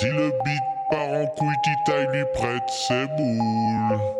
Si le beat part en couille, Tita lui prête ses boules.